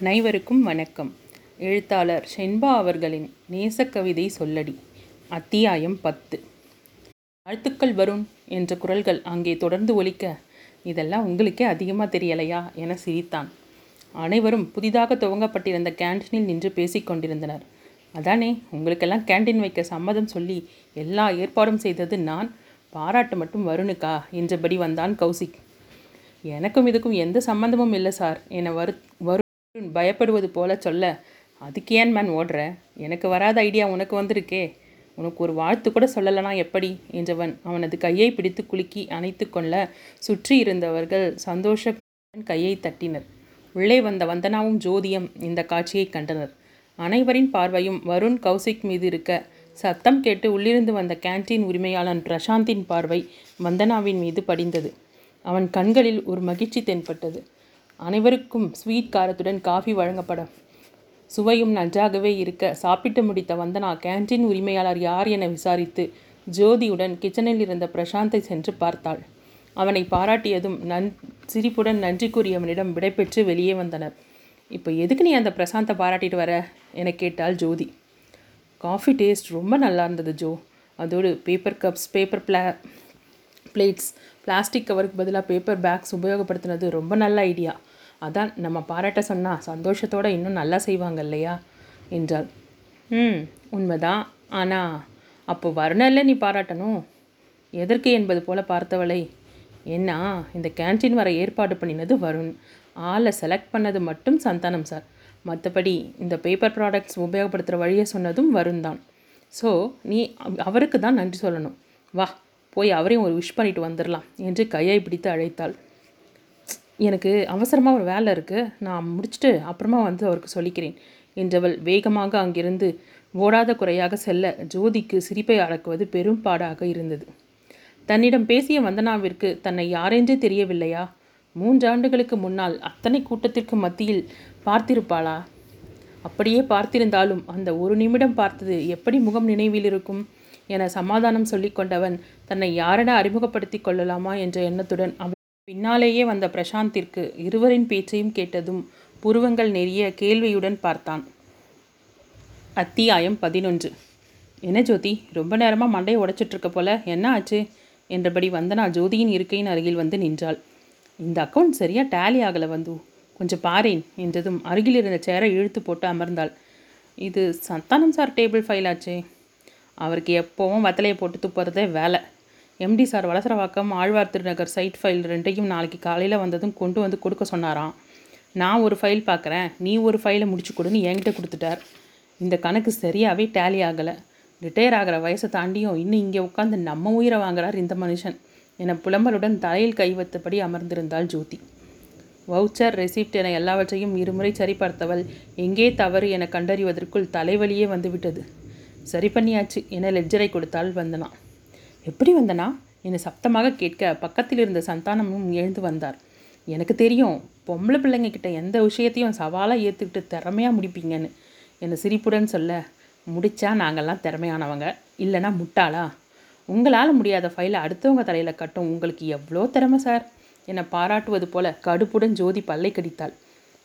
அனைவருக்கும் வணக்கம். எழுத்தாளர் ஷென்பா அவர்களின் நேசக்கவிதை சொல்லடி அத்தியாயம் பத்து. வாழ்த்துக்கள் வருண் என்ற குரல்கள் அங்கே தொடர்ந்து ஒலிக்க இதெல்லாம் உங்களுக்கே அதிகமாக தெரியலையா என சிரித்தான். அனைவரும் புதிதாக துவங்கப்பட்டிருந்த கேண்டீனில் நின்று பேசிக்கொண்டிருந்தனர் அதானே உங்களுக்கெல்லாம் கேண்டீன் வைக்க சம்மதம் சொல்லி எல்லா ஏற்பாடும் செய்தது நான்? பாராட்டு மட்டும் வருணுக்கா என்றபடி வந்தான் கௌசிக். எனக்கும் இதுக்கும் எந்த சம்மந்தமும் இல்லை சார் என வரு வரும் பயப்படுவது போல சொல்ல அதுக்கு ஏன் மேன் ஓடுற? எனக்கு வராத ஐடியா உனக்கு வந்திருக்கே. உனக்கு ஒரு வாழ்த்து கூட சொல்லலைனா எப்படி? என்றவன் அவனது கையை பிடித்து குலுக்கி அணைத்து கொள்ள சுற்றி இருந்தவர்கள் சந்தோஷ கையை தட்டினர். உள்ளே வந்த வந்தனாவும் ஜோதியம் இந்த காட்சியை கண்டனர். அனைவரின் பார்வையும் வருண் கௌசிக் மீது இருக்க சத்தம் கேட்டு உள்ளிருந்து வந்த கேண்டீன் உரிமையாளன் பிரசாந்தின் பார்வை வந்தனாவின் மீது படிந்தது. அவன் கண்களில் ஒரு மகிழ்ச்சி தென்பட்டது. அனைவருக்கும் ஸ்வீட் காரத்துடன் காஃபி வழங்கப்பட. சுவையும் நன்றாகவே இருக்க சாப்பிட்டு முடித்த வந்தனா கேண்டீன் உரிமையாளர் யார் என விசாரித்து ஜோதியுடன் கிச்சனில் இருந்த பிரசாந்தை சென்று பார்த்தாள். அவனை பாராட்டியதும் நன் சிரிப்புடன் நன்றி கூறியவனிடம் விடைபெற்று வெளியே வந்தனர். இப்போ எதுக்கு நீ அந்த பிரசாந்தை பாராட்டிட்டு வர? என கேட்டாள் ஜோதி. காஃபி டேஸ்ட் ரொம்ப நல்லா இருந்தது ஜோ. அதோடு பேப்பர் கப்ஸ் பேப்பர் பிளா பிளேட்ஸ் பிளாஸ்டிக் கவருக்கு பதிலாக பேப்பர் பேக்ஸ் உபயோகப்படுத்தினது ரொம்ப நல்ல ஐடியா அதான் நம்ம பாராட்ட சொன்னால் சந்தோஷத்தோடு இன்னும் நல்லா செய்வாங்க இல்லையா? என்றாள். ம் உண்மைதான். ஆனால் அப்போ வருணல்ல நீ பாராட்டணும்? எதற்கு என்பது போல பார்த்தவளை? என்ன இந்த கேன்டீன் வர ஏற்பாடு பண்ணினது வருண். ஆளை செலக்ட் பண்ணது மட்டும் சந்தானம் சார் மற்றபடி இந்த பேப்பர் ப்ராடக்ட்ஸ் உபயோகப்படுத்துகிற வழியை சொன்னதும் வருண் தான். ஸோ நீ அவருக்கு தான் நன்றி சொல்லணும். வா போய் அவரையும் ஒரு விஷ் பண்ணிட்டு வந்துடலாம் என்று கையை பிடித்து அழைத்தாள். எனக்கு அவசரமாக ஒரு வேலை இருக்குது நான் முடிச்சுட்டு அப்புறமா வந்து அவருக்கு சொல்லிக்கிறேன். என்றவள் வேகமாக அங்கிருந்து ஓடாத குறையாக செல்ல ஜோதிக்கு சிரிப்பை அடக்குவது பெரும் பாடாக இருந்தது. தன்னிடம் பேசிய வந்தனாவிற்கு தன்னை யாரென்றே தெரியவில்லையா? மூன்றாண்டுகளுக்கு முன்னால் அத்தனை கூட்டத்திற்கு மத்தியில் பார்த்திருப்பாளா? அப்படியே பார்த்திருந்தாலும் அந்த ஒரு நிமிடம் பார்த்தது எப்படி முகம் நினைவில் இருக்கும் என சமாதானம் சொல்லிக்கொண்டவன் தன்னை யாரென அறிமுகப்படுத்திக் கொள்ளலாமா என்ற எண்ணத்துடன் அவன் பின்னாலேயே வந்த பிரசாந்திற்கு இருவரின் பேச்சையும் கேட்டதும் புருவங்கள் நெறிய கேள்வியுடன் பார்த்தான். அத்தியாயம் பதினொன்று. என்ன ஜோதி ரொம்ப நேரமாக மண்டையை உடைச்சிட்டுருக்க போல என்ன ஆச்சு? என்றபடி வந்தனா ஜோதியின் இருக்கையின் அருகில் வந்து நின்றாள். இந்த அக்கௌண்ட் சரியாக டேலி ஆகலை வந்து கொஞ்சம் பாரேன் என்றதும் அருகில் இருந்த சேரை இழுத்து போட்டு அமர்ந்தாள். இது சந்தானம் சார் டேபிள் ஃபைல் ஆச்சே. அவருக்கு எப்போவும் வத்தலையை போட்டு துப்புறதே வேலை. MD sir Valasaravakkam Alwar Thirunagar side file ரெண்டையும் நாளைக்கு காலையில் வந்ததும் கொண்டு வந்து கொடுக்க சொன்னாராம். நான் ஒரு ஃபைல் பார்க்குறேன் நீ ஒரு ஃபைலை முடிச்சு கொடுன்னு என்கிட்ட கொடுத்துட்டார். இந்த கணக்கு சரியாகவே டேலி ஆகலை. ரிட்டையர் ஆகிற வயசை தாண்டியும் இன்னும் இங்கே உட்காந்து நம்ம உயிரை வாங்குறார் இந்த மனுஷன். என புலம்பலுடன் தலையில் கை வைத்தபடி அமர்ந்திருந்தாள் ஜோதி. வவுச்சர் ரெசிப்ட் என எல்லாவற்றையும் இருமுறை சரிபார்த்தவள் எங்கே தவறு என கண்டறிவதற்குள் தலைவலியே வந்துவிட்டது. சரி பண்ணியாச்சு என லெட்ஜரை கொடுத்தாள் வந்தனா. எப்படி வந்தனா என்னை சப்தமாக கேட்க பக்கத்தில் இருந்த சந்தானமும் எழுந்து வந்தார். எனக்கு தெரியும் பொம்பளை பிள்ளைங்க கிட்ட எந்த விஷயத்தையும் சவாலாக ஏற்றுக்கிட்டு திறமையாக முடிப்பீங்கன்னு. என்னை சிரிப்புடன் சொல்ல முடித்தா நாங்கள்லாம் திறமையானவங்க. இல்லைன்னா முட்டாளா? உங்களால் முடியாத ஃபைலை அடுத்தவங்க தலையில் கட்டும் உங்களுக்கு எவ்வளோ திறமை சார்? என்னை பாராட்டுவது போல கடுப்புடன் ஜோதி பல்லை கடித்தாள்.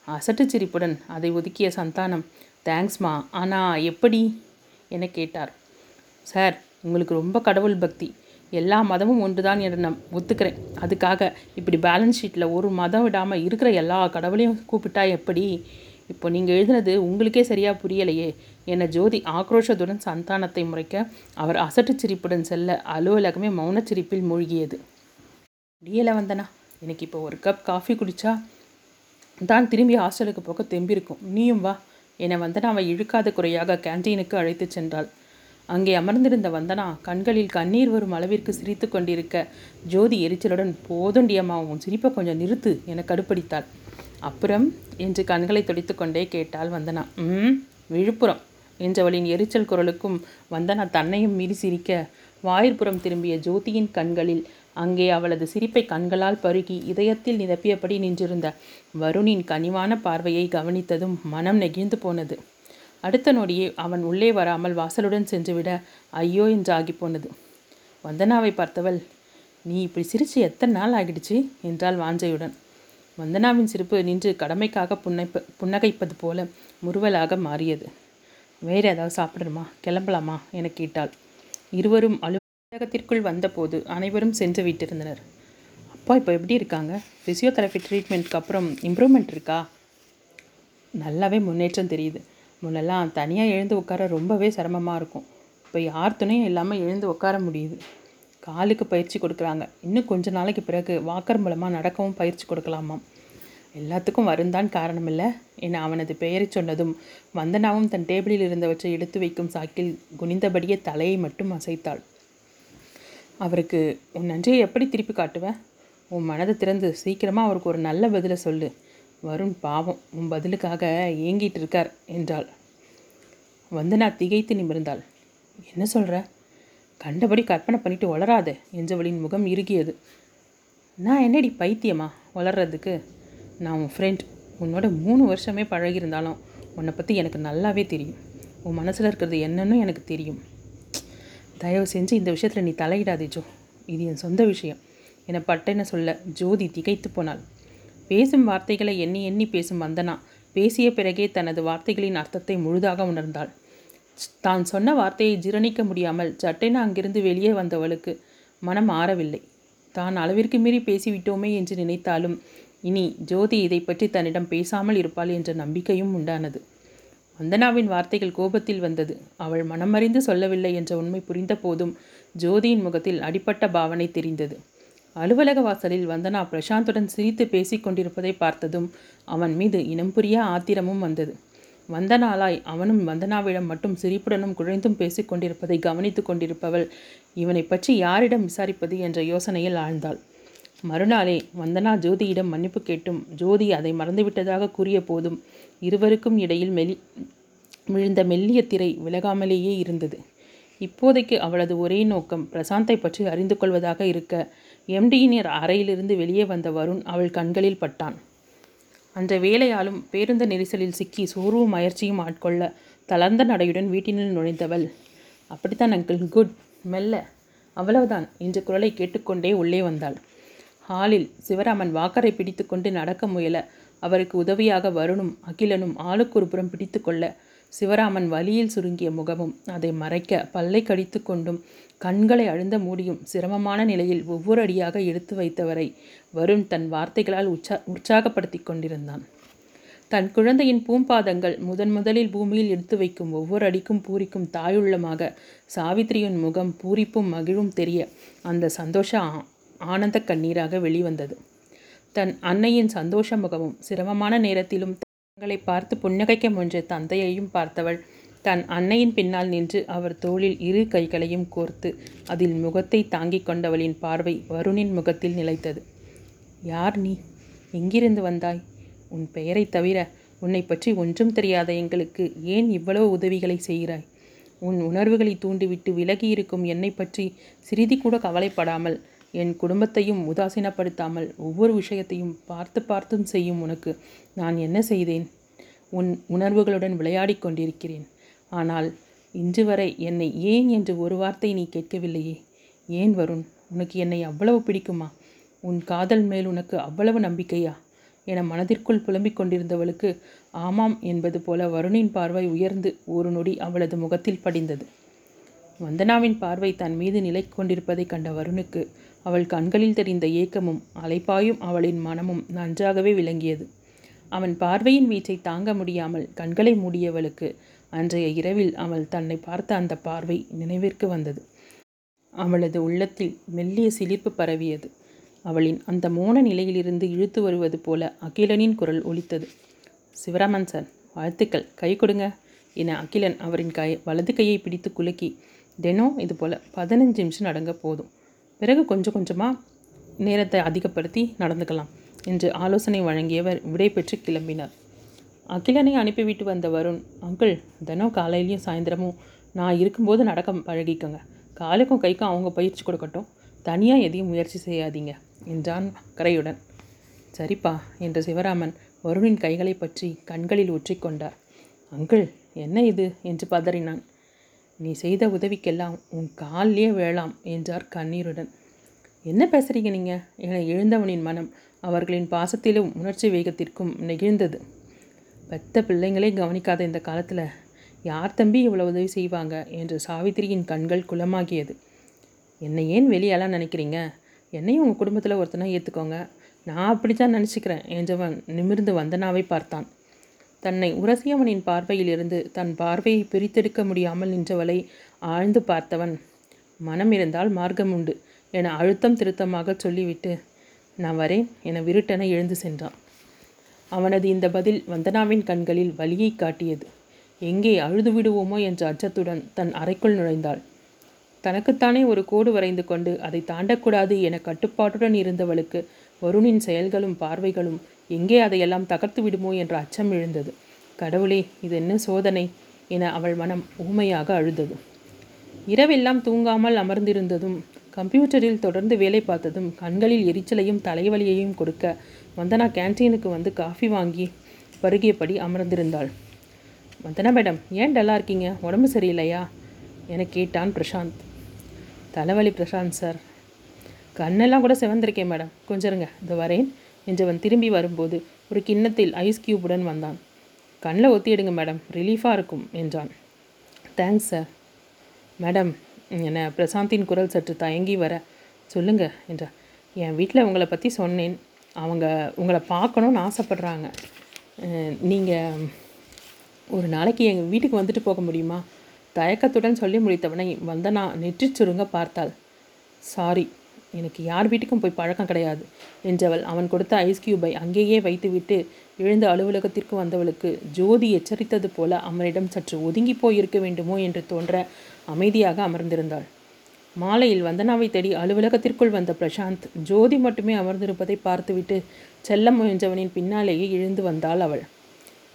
அசட்டு சிரிப்புடன் அதை ஒதுக்கிய சந்தானம் தேங்க்ஸ்மா ஆனால் எப்படி? என கேட்டார். சார் உங்களுக்கு ரொம்ப கடவுள் பக்தி. எல்லா மதமும் ஒன்றுதான் என்று நான் ஒத்துக்கிறேன். அதுக்காக இப்படி பேலன்ஸ் ஷீட்டில் ஒரு மதம் விடாமல் இருக்கிற எல்லா கடவுளையும் கூப்பிட்டா எப்படி? இப்போ நீங்கள் எழுதினது உங்களுக்கே சரியாக புரியலையே. என ஜோதி ஆக்ரோஷத்துடன் சந்தானத்தை முறைக்க அவர் அசட்டு சிரிப்புடன் செல்ல அலுவலகமே மௌனச்சிரிப்பில் மூழ்கியது. முடியலை வந்தனா எனக்கு இப்போ ஒரு கப் காஃபி குடித்தா தான் திரும்பி ஹாஸ்டலுக்கு போக தெம்பிருக்கும். நீயும் வா. என அவள் இழுக்காத குறையாக கேண்டீனுக்கு அழைத்துச் சென்றாள். அங்கே அமர்ந்திருந்த வந்தனா கண்களில் கண்ணீர் வரும் அளவிற்கு சிரித்து கொண்டிருக்க ஜோதி எரிச்சலுடன் போதுண்டியம்மா உன் சிரிப்பை கொஞ்சம் நிறுத்து என கடுப்படித்தாள். அப்புறம்? என்று கண்களை துடைத்துக்கொண்டே கேட்டாள் வந்தனா. ம் விழுப்புரம் என்றவளின் எரிச்சல் குரலுக்கும் வந்தனா தன்னையும் மீறி சிரிக்க வாயிற்புறம் திரும்பிய ஜோதியின் கண்களில் அங்கே அவளது சிரிப்பை கண்களால் பருகி இதயத்தில் நிரப்பியபடி நின்றிருந்த வருணின் கனிவான பார்வையை கவனித்ததும் மனம் நெகிழ்ந்து போனது. அடுத்த நொடியே அவன் உள்ளே வராமல் வாசலுடன் சென்றுவிட ஐயோ என்று ஆகிப் போனது. வந்தனாவை பார்த்தவள் நீ இப்படி சிரிச்சு எத்தனை நாள் ஆகிடுச்சு? என்றாள் வாஞ்சையுடன். வந்தனாவின் சிரிப்பு நின்று கடமைக்காக புன்னைப்ப புன்னகைப்பது போல முறுவலாக மாறியது. வேறு ஏதாவது சாப்பிடணுமா? கிளம்பலாமா? என கேட்டாள். இருவரும் அலுவலகத்திற்குள் வந்தபோது அனைவரும் சென்று விட்டிருந்தனர். அப்பா இப்போ எப்படி இருக்காங்க? ஃபிசியோதெரப்பி ட்ரீட்மெண்ட்க்கு அப்புறம் இம்ப்ரூவ்மெண்ட் இருக்கா? நல்லாவே முன்னேற்றம் தெரியுது. முன்னெல்லாம் தனியாக எழுந்து உட்கார ரொம்பவே சிரமமாக இருக்கும். இப்போ யார் துணையும் இல்லாமல் எழுந்து உட்கார முடியுது. காலுக்கு பயிற்சி கொடுக்குறாங்க. இன்னும் கொஞ்ச நாளைக்கு பிறகு வாக்கர் மூலமாக நடக்கவும் பயிற்சி கொடுக்கலாமாம். எல்லாத்துக்கும் வருந்தான் காரணம் இல்லை என அவனது பெயரை சொன்னதும் வந்தனாவும் தன் டேபிளில் இருந்தவற்றை எடுத்து வைக்கும் சாக்கில் குனிந்தபடியே தலையை மட்டும் அசைத்தாள். அவருக்கு உன் நன்றியை எப்படி திருப்பி காட்டுவேன் உன் மனதை திறந்து சீக்கிரமாக அவருக்கு ஒரு நல்ல பதிலை சொல்லு. வருண் பாவம். உன் பதிலுக்காக ஏங்கிட்டு இருக்கார் என்றாள். வந்தனா திகைத்து நிமிர்ந்தாள். என்ன சொல்கிற கண்டபடி கற்பனை பண்ணிட்டு வளராத என்றவளின் முகம் இறுகியது. நான் என்னடி பைத்தியமா? வளர்றதுக்கு? நான் உன் ஃப்ரெண்ட் உன்னோட மூணு வருஷமே பழகியிருந்தாலும் உன்னை பற்றி எனக்கு நல்லாவே தெரியும். உன் மனசில் இருக்கிறது என்னன்னு எனக்கு தெரியும். தயவு செஞ்சு இந்த விஷயத்தில் நீ தலையிடாதே ஜோ. இது என் சொந்த விஷயம். என்னை பட்டேன்னு சொல்ல ஜோதி திகைத்து போனாள். பேசும் வார்த்தைகளை எண்ணி எண்ணி பேசும் வந்தனா பேசிய பிறகே தனது வார்த்தைகளின் அர்த்தத்தை முழுதாக உணர்ந்தாள். தான் சொன்ன வார்த்தையை ஜீரணிக்க முடியாமல் சட்டென அங்கிருந்து வெளியே வந்தவளுக்கு மனம் ஆறவில்லை. தான் அளவிற்கு மீறி பேசிவிட்டோமே என்று நினைத்தாலும் இனி ஜோதி இதை பற்றி தன்னிடம் பேசாமல் இருப்பாள் என்ற நம்பிக்கையும் உண்டானது. வந்தனாவின் வார்த்தைகள் கோபத்தில் வந்தது. அவள் மனமறிந்து சொல்லவில்லை என்ற உண்மை புரிந்த போதும் ஜோதியின் முகத்தில் அடிப்பட்ட பாவனை தெரிந்தது. அலுவலக வாசலில் வந்தனா பிரசாந்துடன் சிரித்து பேசி கொண்டிருப்பதை பார்த்ததும் அவன் மீது இனம் புரிய ஆத்திரமும் வந்தது. வந்தனாலாய் அவனும் வந்தனாவிடம் மட்டும் சிரிப்புடனும் குழைந்தும் பேசிக் கொண்டிருப்பதை கவனித்து கொண்டிருப்பவள் இவனை பற்றி யாரிடம் விசாரிப்பது என்ற யோசனையில் ஆழ்ந்தாள். மறுநாளே வந்தனா ஜோதியிடம் மன்னிப்பு கேட்டும். ஜோதி அதை மறந்துவிட்டதாக கூறிய போதும் இருவருக்கும் இடையில் மெலி விழுந்த மெல்லிய திரை விலகாமலேயே இருந்தது. இப்போதைக்கு அவளது ஒரே நோக்கம் பிரசாந்தை பற்றி அறிந்து கொள்வதாக இருக்க. எம்டியினர் அறையிலிருந்து வெளியே வந்த வருண் அவள் கண்களில் பட்டான். அன்ற வேலையாலும் பேருந்து நெரிசலில் சிக்கி சோர்வும் முயற்சியும் ஆட்கொள்ள தளர்ந்த நடையுடன் வீட்டினில் நுழைந்தவள். அப்படித்தான் அங்கிள். குட். மெல்ல. அவ்வளவுதான் என்ற குரலை கேட்டுக்கொண்டே உள்ளே வந்தாள். ஹாலில் சிவராமன் வாக்கரை பிடித்துக்கொண்டு நடக்க முயல அவருக்கு உதவியாக வருணும் அகிலனும் ஆளுக்கு ஒரு புறம் பிடித்து கொள்ள சிவராமன் வலியில் சுருங்கிய முகமும் அதை மறைக்க பல்லை கடித்து கொண்டும் கண்களை அழுந்த மூடியும் சிரமமான நிலையில் ஒவ்வொரு அடியாக எடுத்து வைத்தவரை வருண் தன் வார்த்தைகளால் உற்சா உற்சாகப்படுத்தி கொண்டிருந்தான். தன் குழந்தையின் பூம்பாதங்கள் முதன் முதலில் பூமியில் எடுத்து வைக்கும் ஒவ்வொரு அடிக்கும் பூரிக்கும் தாயுள்ளமாக சாவித்திரியின் முகம் பூரிப்பும் மகிழும் தெரிய அந்த சந்தோஷ ஆனந்த கண்ணீராக வெளிவந்தது. தன் அன்னையின் சந்தோஷ முகமும் சிரமமான நேரத்திலும் தங்களை பார்த்து புன்னகைக்க முன்ற தந்தையையும் பார்த்தவள் தன் அன்னையின் பின்னால் நின்று அவர் தோளில் இரு கைகளையும் கோர்த்து அதில் முகத்தை தாங்கிக் கொண்டவளின் பார்வை வருணின் முகத்தில் நிலைத்தது. யார் நீ? எங்கிருந்து வந்தாய்? உன் பெயரை தவிர உன்னை பற்றி ஒன்றும் தெரியாத எங்களுக்கு ஏன் இவ்வளவு உதவிகளை செய்கிறாய்? உன் உணர்வுகளை தூண்டிவிட்டு விலகி இருக்கும் என்னை பற்றி சிறிது கூட கவலைப்படாமல் என் குடும்பத்தையும் உதாசீனப்படுத்தாமல் ஒவ்வொரு விஷயத்தையும் பார்த்து பார்த்தும் செய்யும் உனக்கு நான் என்ன செய்தேன்? உன் உணர்வுகளுடன் விளையாடிக் கொண்டிருக்கிறேன். ஆனால் இன்று வரை என்னை ஏன் என்று ஒரு வார்த்தை நீ கேட்கவில்லையே? ஏன் வருண்? உனக்கு என்னை அவ்வளவு பிடிக்குமா? உன் காதல் மேல் உனக்கு அவ்வளவு நம்பிக்கையா? என மனதிற்குள் புலம்பிக் கொண்டிருந்தவளுக்கு ஆமாம் என்பது போல வருணின் பார்வை உயர்ந்து ஒரு நொடி அவளது முகத்தில் படிந்தது. வந்தனாவின் பார்வை தன் மீது நிலை கொண்டிருப்பதைக் கண்ட வருணுக்கு அவள் கண்களில் தெரிந்த ஏக்கமும் அலைப்பாயும் அவளின் மனமும் நன்றாகவே விளங்கியது. அவன் பார்வையின் வீச்சை தாங்க முடியாமல் கண்களை மூடியவளுக்கு அன்றைய இரவில் அவள் தன்னை பார்த்த அந்த பார்வை நினைவிற்கு வந்தது. அவளது உள்ளத்தில் மெல்லிய சிலிர்ப்பு பரவியது. அவளின் அந்த மோன நிலையிலிருந்து இழுத்து வருவது போல அகிலனின் குரல் ஒலித்தது. சிவராமன் சார் வாழ்த்துக்கள். கை கொடுங்க என அகிலன் அவரின் கை வலது கையை பிடித்து குலுக்கி தினம் இது போல் பதினஞ்சு நிமிஷம் நடங்க போதும். பிறகு கொஞ்சம் கொஞ்சமாக நேரத்தை அதிகப்படுத்தி நடந்துக்கலாம் என்று ஆலோசனை வழங்கியவர் விடை பெற்று கிளம்பினார். அகிலனை அனுப்பிவிட்டு வந்த வருண் அங்கிள் தினம் காலையிலையும் சாயந்தரமும் நான் இருக்கும்போது நடக்க பழகிக்கோங்க. காலுக்கும் கைக்கும் அவங்க பயிற்சி கொடுக்கட்டும். தனியாக எதையும் முயற்சி செய்யாதீங்க என்றான் அக்கறையுடன். சரிப்பா என்ற சிவராமன் வருணின் கைகளை பற்றி கண்களில் ஒற்றிக்கொண்டார் அங்கிள் என்ன இது? என்று பதறினான். நீ செய்த உதவிக்கெல்லாம் உன் காலிலே வேளாம் என்றார் கண்ணீருடன். என்ன பேசுறீங்க நீங்கள் என எழுந்தவனின் மனம் அவர்களின் பாசத்திலும் உணர்ச்சி வேகத்திற்கும் நெகிழ்ந்தது. பெத்த பிள்ளைங்களே கவனிக்காத இந்த காலத்தில் யார் தம்பி இவ்வளோ உதவி செய்வாங்க? என்று சாவித்திரியின் கண்கள் குளமாகியது. என்னை ஏன் வெளியெல்லாம் நினைக்கிறீங்க? என்னையும் உங்கள் குடும்பத்தில் ஒருத்தனை ஏற்றுக்கோங்க நான் அப்படி தான் நினச்சிக்கிறேன் என்றவன் நிமிர்ந்து வந்தனாவை பார்த்தான். தன்னை உரசியவனின் பார்வையிலிருந்து தன் பார்வையை பிரித்தெடுக்க முடியாமல் நின்றவளை ஆழ்ந்து பார்த்தவன். மனம் இருந்தால் மார்க்கம் உண்டு என அழுத்தம் திருத்தமாக சொல்லிவிட்டு நான் வரேன் என விருட்டென எழுந்து சென்றான். அவனது இந்த பதில் வந்தனாவின் கண்களில் வலியை காட்டியது. எங்கே அழுது விடுவோமோ என்ற அச்சத்துடன் தன் அறைக்குள் நுழைந்தாள். தனக்குத்தானே ஒரு கோடு வரைந்து கொண்டு அதை தாண்டக்கூடாது என கட்டுப்பாட்டுடன் இருந்தவளுக்கு வருணின் செயல்களும் பார்வைகளும் எங்கே அதையெல்லாம் தகர்த்து விடுமோ என்ற அச்சம் எழுந்தது. கடவுளே இது என்ன சோதனை? என அவள் மனம் ஊமையாக அழுதது. இரவெல்லாம் தூங்காமல் அமர்ந்திருந்ததும் கம்ப்யூட்டரில் தொடர்ந்து வேலை பார்த்ததும் கண்களில் எரிச்சலையும் தலைவலியையும் கொடுக்க வந்தனா கேன்டீனுக்கு வந்து காஃபி வாங்கி பருகியபடி அமர்ந்திருந்தாள். வந்தனா மேடம் ஏன் டல்லாக இருக்கீங்க? உடம்பு சரியில்லையா? என கேட்டான் பிரசாந்த். தலைவலி பிரசாந்த் சார். கண்ணெல்லாம் கூட சிவந்திருக்கேன் மேடம். கொஞ்சம் இருங்க இந்த வரேன். என்றவன் திரும்பி வரும்போது ஒரு கிண்ணத்தில் ஐஸ் கியூபுடன் வந்தான். கண்ணில் ஒத்திடுங்க மேடம். ரிலீஃபாக இருக்கும் என்றான். தேங்க்ஸ் சார் மேடம் என பிரசாந்தின் குரல் சற்று தயங்கி வர சொல்லுங்க என்றார் என் வீட்டில் உங்களை பற்றி சொன்னேன். அவங்க உங்களை பார்க்கணுன்னு ஆசைப்பட்றாங்க. நீங்கள் ஒரு நாளைக்கு எங்கள் வீட்டுக்கு வந்துட்டு போக முடியுமா? தயக்கத்துடன் சொல்லி முடித்தவனை வந்தனா நெற்றி சுருங்க பார்த்தாள். சாரி எனக்கு யார் வீட்டுக்கும் போய் பழக்கம் கிடையாது என்றவள் அவன் கொடுத்த ஐஸ் கியூபை அங்கேயே வைத்துவிட்டு எழுந்த அலுவலகத்திற்கு வந்தவளுக்கு ஜோதி எச்சரித்தது போல அவனிடம் சற்று ஒதுங்கி போயிருக்க வேண்டுமோ என்று தோன்ற அமைதியாக அமர்ந்திருந்தாள். மாலையில் வந்தனாவை தேடி அலுவலகத்திற்குள் வந்த பிரசாந்த் ஜோதி மட்டுமே அமர்ந்திருப்பதை பார்த்துவிட்டு செல்ல முயன்றவனின் பின்னாலேயே எழுந்து வந்தாள் அவள்.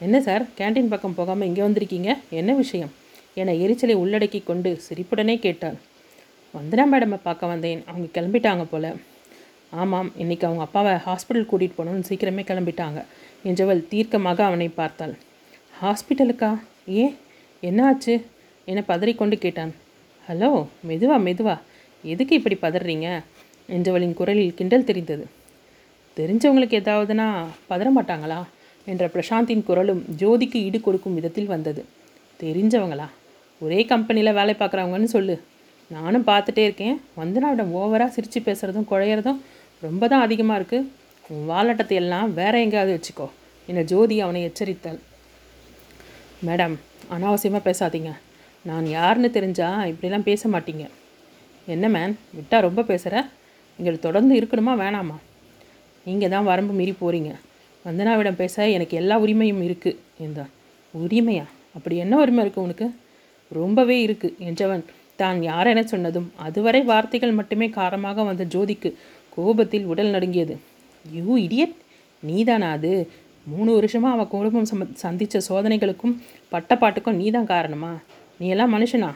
என்ன சார் கேண்டீன் பக்கம் போகாமல் இங்கே வந்திருக்கீங்க? என்ன விஷயம்? என எரிச்சலை உள்ளடக்கி கொண்டு சிரிப்புடனே கேட்டாள். வந்தனா மேடமை பார்க்க வந்தேன். அவங்க கிளம்பிட்டாங்க போல். ஆமாம் இன்னைக்கு அவங்க அப்பாவை ஹாஸ்பிட்டல் கூட்டிகிட்டு போகணும்னு சீக்கிரமே கிளம்பிட்டாங்க. என்றவள் தீர்க்கமாக அவனை பார்த்தாள். ஹாஸ்பிட்டலுக்கா ஏன் என்ன ஆச்சு என பதறிக்கொண்டு கேட்டான். ஹலோ மெதுவா மெதுவா. எதுக்கு இப்படி பதறீங்க? என்றவளின் குரலில் கிண்டல் தெரிந்தது. தெரிஞ்சவங்களுக்கு ஏதாவதுனா பதற மாட்டாங்களா? என்ற பிரசாந்தின் குரலும் ஜோதிக்கு ஈடு கொடுக்கும் விதத்தில் வந்தது. தெரிஞ்சவங்களா? ஒரே கம்பெனியில் வேலை பார்க்குறவங்கன்னு சொல்லு. நானும் பார்த்துட்டே இருக்கேன். வந்தனாவிடம் ஓவராக சிரித்து பேசுகிறதும் குழையிறதும் ரொம்ப தான் அதிகமாக இருக்குது உன் வாலாட்டத்தை எல்லாம் வேற எங்கேயாவது வச்சுக்கோ. என ஜோதி அவனை எச்சரித்தாள். மேடம் அனாவசியமாக பேசாதீங்க. நான் யாருன்னு தெரிஞ்சால் இப்படிலாம் பேச மாட்டீங்க. என்ன மேன் விட்டா ரொம்ப பேசுகிற எங்களுக்கு தொடர்ந்து இருக்கணுமா வேணாமா? நீங்கள் தான் வரம்பு மீறி போகிறீங்க வந்தனாவிடம் பேச எனக்கு எல்லா உரிமையும் இருக்குது என்றான். உரிமையா? அப்படி என்ன உரிமை இருக்குது உனக்கு? ரொம்பவே இருக்குது என்றவன் தான் யாரென சொன்னதும் அதுவரை வார்த்தைகள் மட்டுமே காரமாக வந்த ஜோதிக்கு கோபத்தில் உடல் நடுங்கியது. You idiot! நீதானா அது? மூணு வருஷமாக அவள் குடும்பம் சம சந்தித்த சோதனைகளுக்கும் பட்டப்பாட்டுக்கும் நீ தான் காரணமா? நீ எல்லாம் மனுஷனா?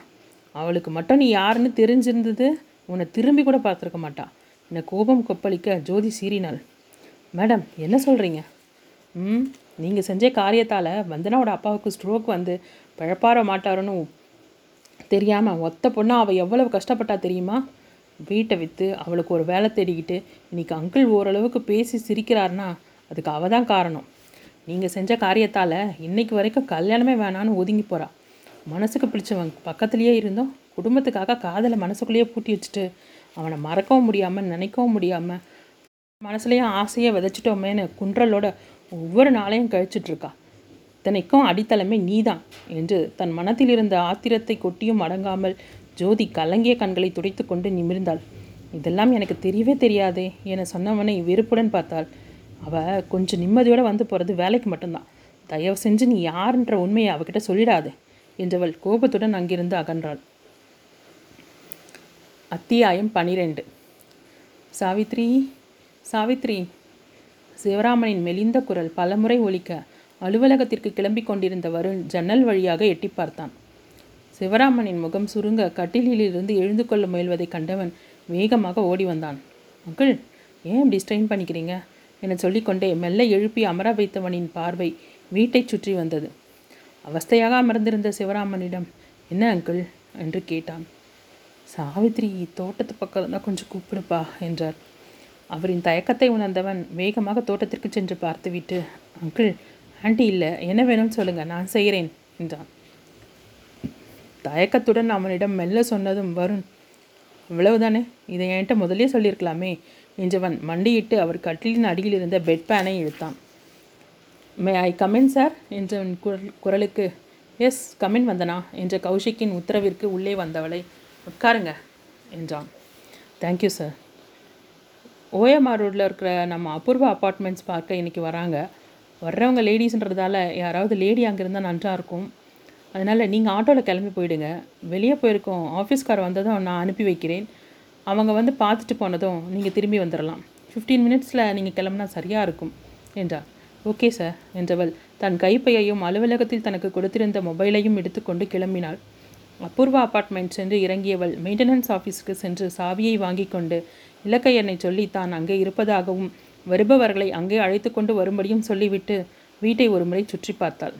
அவளுக்கு மட்டும் நீ யாருன்னு தெரிஞ்சிருந்தது உன்னை திரும்பி கூட பார்த்துருக்க மாட்டா. என்னை கோபம் கொப்பளிக்க ஜோதி சீறினாள். மேடம் என்ன சொல்கிறீங்க ம் நீங்கள் செஞ்ச காரியத்தால் வந்தனாவோட அப்பாவுக்கு ஸ்ட்ரோக் வந்து பழப்பார மாட்டாருன்னு தெரியாமல் ஒத்த பொண்ணு அவள் எவ்வளவு கஷ்டப்பட்டா தெரியுமா? வீட்டை விற்று அவளுக்கு ஒரு வேலை தேடிக்கிட்டு இன்றைக்கி அங்கிள் ஓரளவுக்கு பேசி சிரிக்கிறாருன்னா அதுக்கு அவள் தான் காரணம். நீங்கள் செஞ்ச காரியத்தால் இன்னைக்கு வரைக்கும் கல்யாணமே வேணான்னு ஒதுங்கி போகிறா மனசுக்கு பிடிச்சவன் பக்கத்துலேயே இருந்தோம். குடும்பத்துக்காக காதலை மனசுக்குள்ளேயே பூட்டி வச்சுட்டு அவனை மறக்கவும் முடியாமல் நினைக்கவும் முடியாமல் மனசுலேயும் ஆசையை விதைச்சிட்டோமேன்னு குன்றலோட ஒவ்வொரு நாளையும் கழிச்சிட்ருக்கா இத்தனைக்கும் அடித்தளமே நீதான் என்று தன் மனத்தில் இருந்த ஆத்திரத்தை கொட்டியும் அடங்காமல் ஜோதி கலங்கிய கண்களை துடைத்து கொண்டு நிமிர்ந்தாள். இதெல்லாம் எனக்கு தெரியவே தெரியாதே என சொன்னவனை வெறுப்புடன் பார்த்தாள். அவ கொஞ்சம் நிம்மதியோடு வந்து போகிறது வேலைக்கு மட்டும்தான். தயவு செஞ்சு நீ யாருன்ற உண்மையை அவகிட்ட சொல்லிடாதே என்றவள் கோபத்துடன் அங்கிருந்து அகன்றாள். அத்தியாயம் பனிரெண்டு. சாவித்ரி சாவித்ரி. சிவராமனின் மெலிந்த குரல் பலமுறை ஒலிக்க அலுவலகத்திற்கு கிளம்பிக் கொண்டிருந்த வருண் ஜன்னல் வழியாக எட்டி பார்த்தான். சிவராமனின் முகம் சுருங்க கட்டிலிலிருந்து எழுந்து கொள்ள முயல்வதைக் கண்டவன் வேகமாக ஓடி வந்தான். மகள் ஏன் இப்படி ஸ்ட்ரெயின் பண்ணிக்கிறீங்க? என சொல்லிக்கொண்டே மெல்ல எழுப்பி அமர வைத்தவனின் பார்வை வீட்டைச் சுற்றி வந்தது. அவஸ்தையாக அமர்ந்திருந்த சிவராமனிடம் என்ன அங்கிள்? என்று கேட்டான். சாவித்ரி தோட்டத்து பக்கம் தான் கொஞ்சம் கூப்பிடுப்பா என்றார். அவரின் தயக்கத்தை உணர்ந்தவன் வேகமாக தோட்டத்திற்கு சென்று பார்த்துவிட்டு அங்கிள் ஆண்டி இல்லை என்ன வேணும்னு சொல்லுங்கள் நான் செய்கிறேன் என்றான். தயக்கத்துடன் அவனிடம் மெல்ல சொன்னதும் வருண் இவ்வளவுதானே? இதை என்கிட்ட முதலே சொல்லியிருக்கலாமே என்றவன் மண்டியிட்டு அவர் கட்டிலின் அடியில் இருந்த பெட் பேனை இழுத்தான். மே ஐ கமின் சார் என்றவன் குரல் குரலுக்கு எஸ் கமின் வந்தனா என்ற கௌஷிக்கின் உத்தரவிற்கு உள்ளே வந்தவளை உட்காருங்க என்றான். தேங்க்யூ சார் ஓஎம்ஆர் ரோட்டில் இருக்கிற நம்ம அபூர்வ அப்பார்ட்மெண்ட்ஸ் பார்க்க இன்றைக்கி வராங்க. வர்றவங்க லேடிஸ்ன்றதால யாராவது லேடி அங்கே இருந்தால் நன்றாக இருக்கும். அதனால் நீங்கள் ஆட்டோவில் கிளம்பி போயிடுங்க. வெளியே போயிருக்கோம். ஆஃபீஸ்கார் வந்ததும் நான் அனுப்பி வைக்கிறேன். அவங்க வந்து பார்த்துட்டு போனதும் நீங்கள் திரும்பி வந்துடலாம் ஃபிஃப்டீன் மினிட்ஸில் நீங்கள் கிளம்புனா சரியாக இருக்கும் என்றார். ஓகே சார் என்றவள் தன் கைப்பையையும் அலுவலகத்தில் தனக்கு கொடுத்திருந்த மொபைலையும் எடுத்துக்கொண்டு கிளம்பினாள். அபூர்வா அப்பார்ட்மெண்ட் சென்று இறங்கியவள் மெயின்டெனன்ஸ் ஆஃபீஸுக்கு சென்று சாவியை வாங்கி கொண்டு இலக்கை எண்ணை சொல்லி தான் அங்கே இருப்பதாகவும் வருபவர்களை அங்கே அழைத்து கொண்டு வரும்படியும் சொல்லிவிட்டு வீட்டை ஒருமுறை சுற்றி பார்த்தாள்.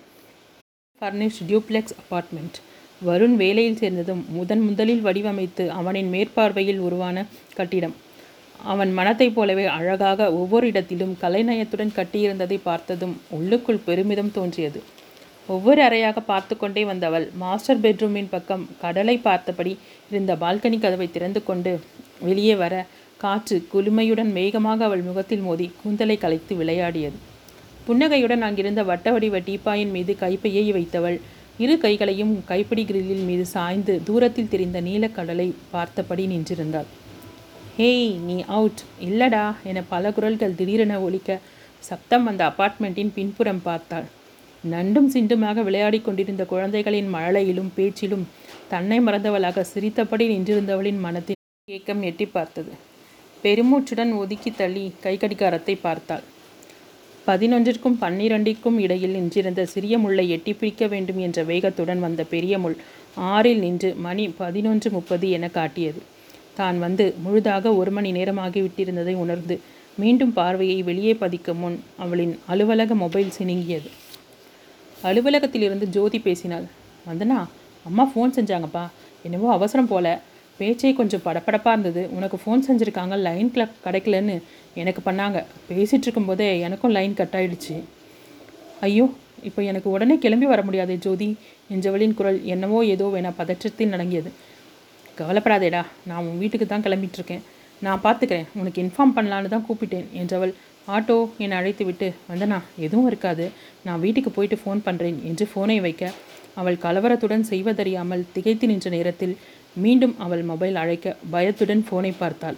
ஃபர்னிஷ் டியூப்ளெக்ஸ் அப்பார்ட்மெண்ட் வருண் வேலையில் சேர்ந்ததும் முதன் முதலில் வடிவமைத்து அவனின் மேற்பார்வையில் உருவான கட்டிடம். அவன் மனத்தைப் போலவே அழகாக ஒவ்வொரு இடத்திலும் கலைநயத்துடன் கட்டியிருந்ததை பார்த்ததும் உள்ளுக்குள் பெருமிதம் தோன்றியது. ஒவ்வொரு அறையாக பார்த்து கொண்டே வந்தவள் மாஸ்டர் பெட்ரூமின் பக்கம் கடலை பார்த்தபடி இருந்த பால்கனி கதவை திறந்து கொண்டு வெளியே வர காற்று குளுமையுடன் வேகமாக அவள் முகத்தில் மோதி கூந்தலை கலைத்து விளையாடியது. புன்னகையுடன் அங்கிருந்த வட்ட வடிவ டீப்பாயின் மீது கைப்பையை வைத்தவள் இரு கைகளையும் கைப்பிடி கிரில்லில் மீது சாய்ந்து தூரத்தில் தெரிந்த நீலக்கடலை பார்த்தபடி நின்றிருந்தாள். ஹேய் நீ அவுட். இல்லடா என பல குரல்கள் திடீரென ஒலிக்க சப்தம் அந்த அப்பார்ட்மெண்ட்டின் பின்புறம் பார்த்தாள். நண்டும் சிண்டுமாக விளையாடி கொண்டிருந்த குழந்தைகளின் மழலையிலும் பேச்சிலும் தன்னை மறந்தவளாக சிரித்தபடி நின்றிருந்தவளின் மனத்தின் ஏக்கம் எட்டி பார்த்தது. பெருமூச்சுடன் ஒதுக்கி தள்ளி கைகடிகாரத்தை பார்த்தாள். பதினொன்றிற்கும் பன்னிரண்டிற்கும் இடையில் நின்றிருந்த சிறிய முள்ளை எட்டி பிடிக்க வேண்டும் என்ற வேகத்துடன் வந்த பெரிய முள் ஆறில் நின்று மணி பதினொன்று முப்பது என காட்டியது. தான் வந்து முழுதாக ஒரு மணி நேரமாகிவிட்டிருந்ததை உணர்ந்து மீண்டும் பார்வையை வெளியே பதிக்கும் முன் அவளின் அலுவலக மொபைல் சினுங்கியது. அலுவலகத்திலிருந்து ஜோதி பேசினாள். வந்தனா அம்மா ஃபோன் செஞ்சாங்கப்பா. என்னவோ அவசரம் போல. பேச்சே கொஞ்சம் படப்படப்பாக இருந்தது. உனக்கு ஃபோன் செஞ்சுருக்காங்க லைன் கிளப் கிடைக்கலன்னு எனக்கு பண்ணாங்க. பேசிகிட்டு இருக்கும்போதே எனக்கும் லைன் கட் ஆயிடுச்சு. ஐயோ இப்போ எனக்கு உடனே கிளம்பி வர முடியாது ஜோதி. என்றவளின் குரல் என்னவோ ஏதோ வேணா பதற்றத்தில் நடங்கியது கவலைப்படாதேடா நான் உன் வீட்டுக்கு தான் கிளம்பிட்டுருக்கேன் நான் பார்த்துக்கிறேன் உனக்கு இன்ஃபார்ம் பண்ணலான்னு தான் கூப்பிட்டேன் என்றவள் ஆட்டோ என்னை அழைத்து விட்டு வந்தனா எதுவும் இருக்காது. நான் வீட்டுக்கு போயிட்டு ஃபோன் பண்ணுறேன் என்று ஃபோனை வைக்க அவள் கலவரத்துடன் செய்வதறியாமல் திகைத்து நின்ற நேரத்தில் மீண்டும் அவள் மொபைல் அழைக்க பயத்துடன் ஃபோனை பார்த்தாள்.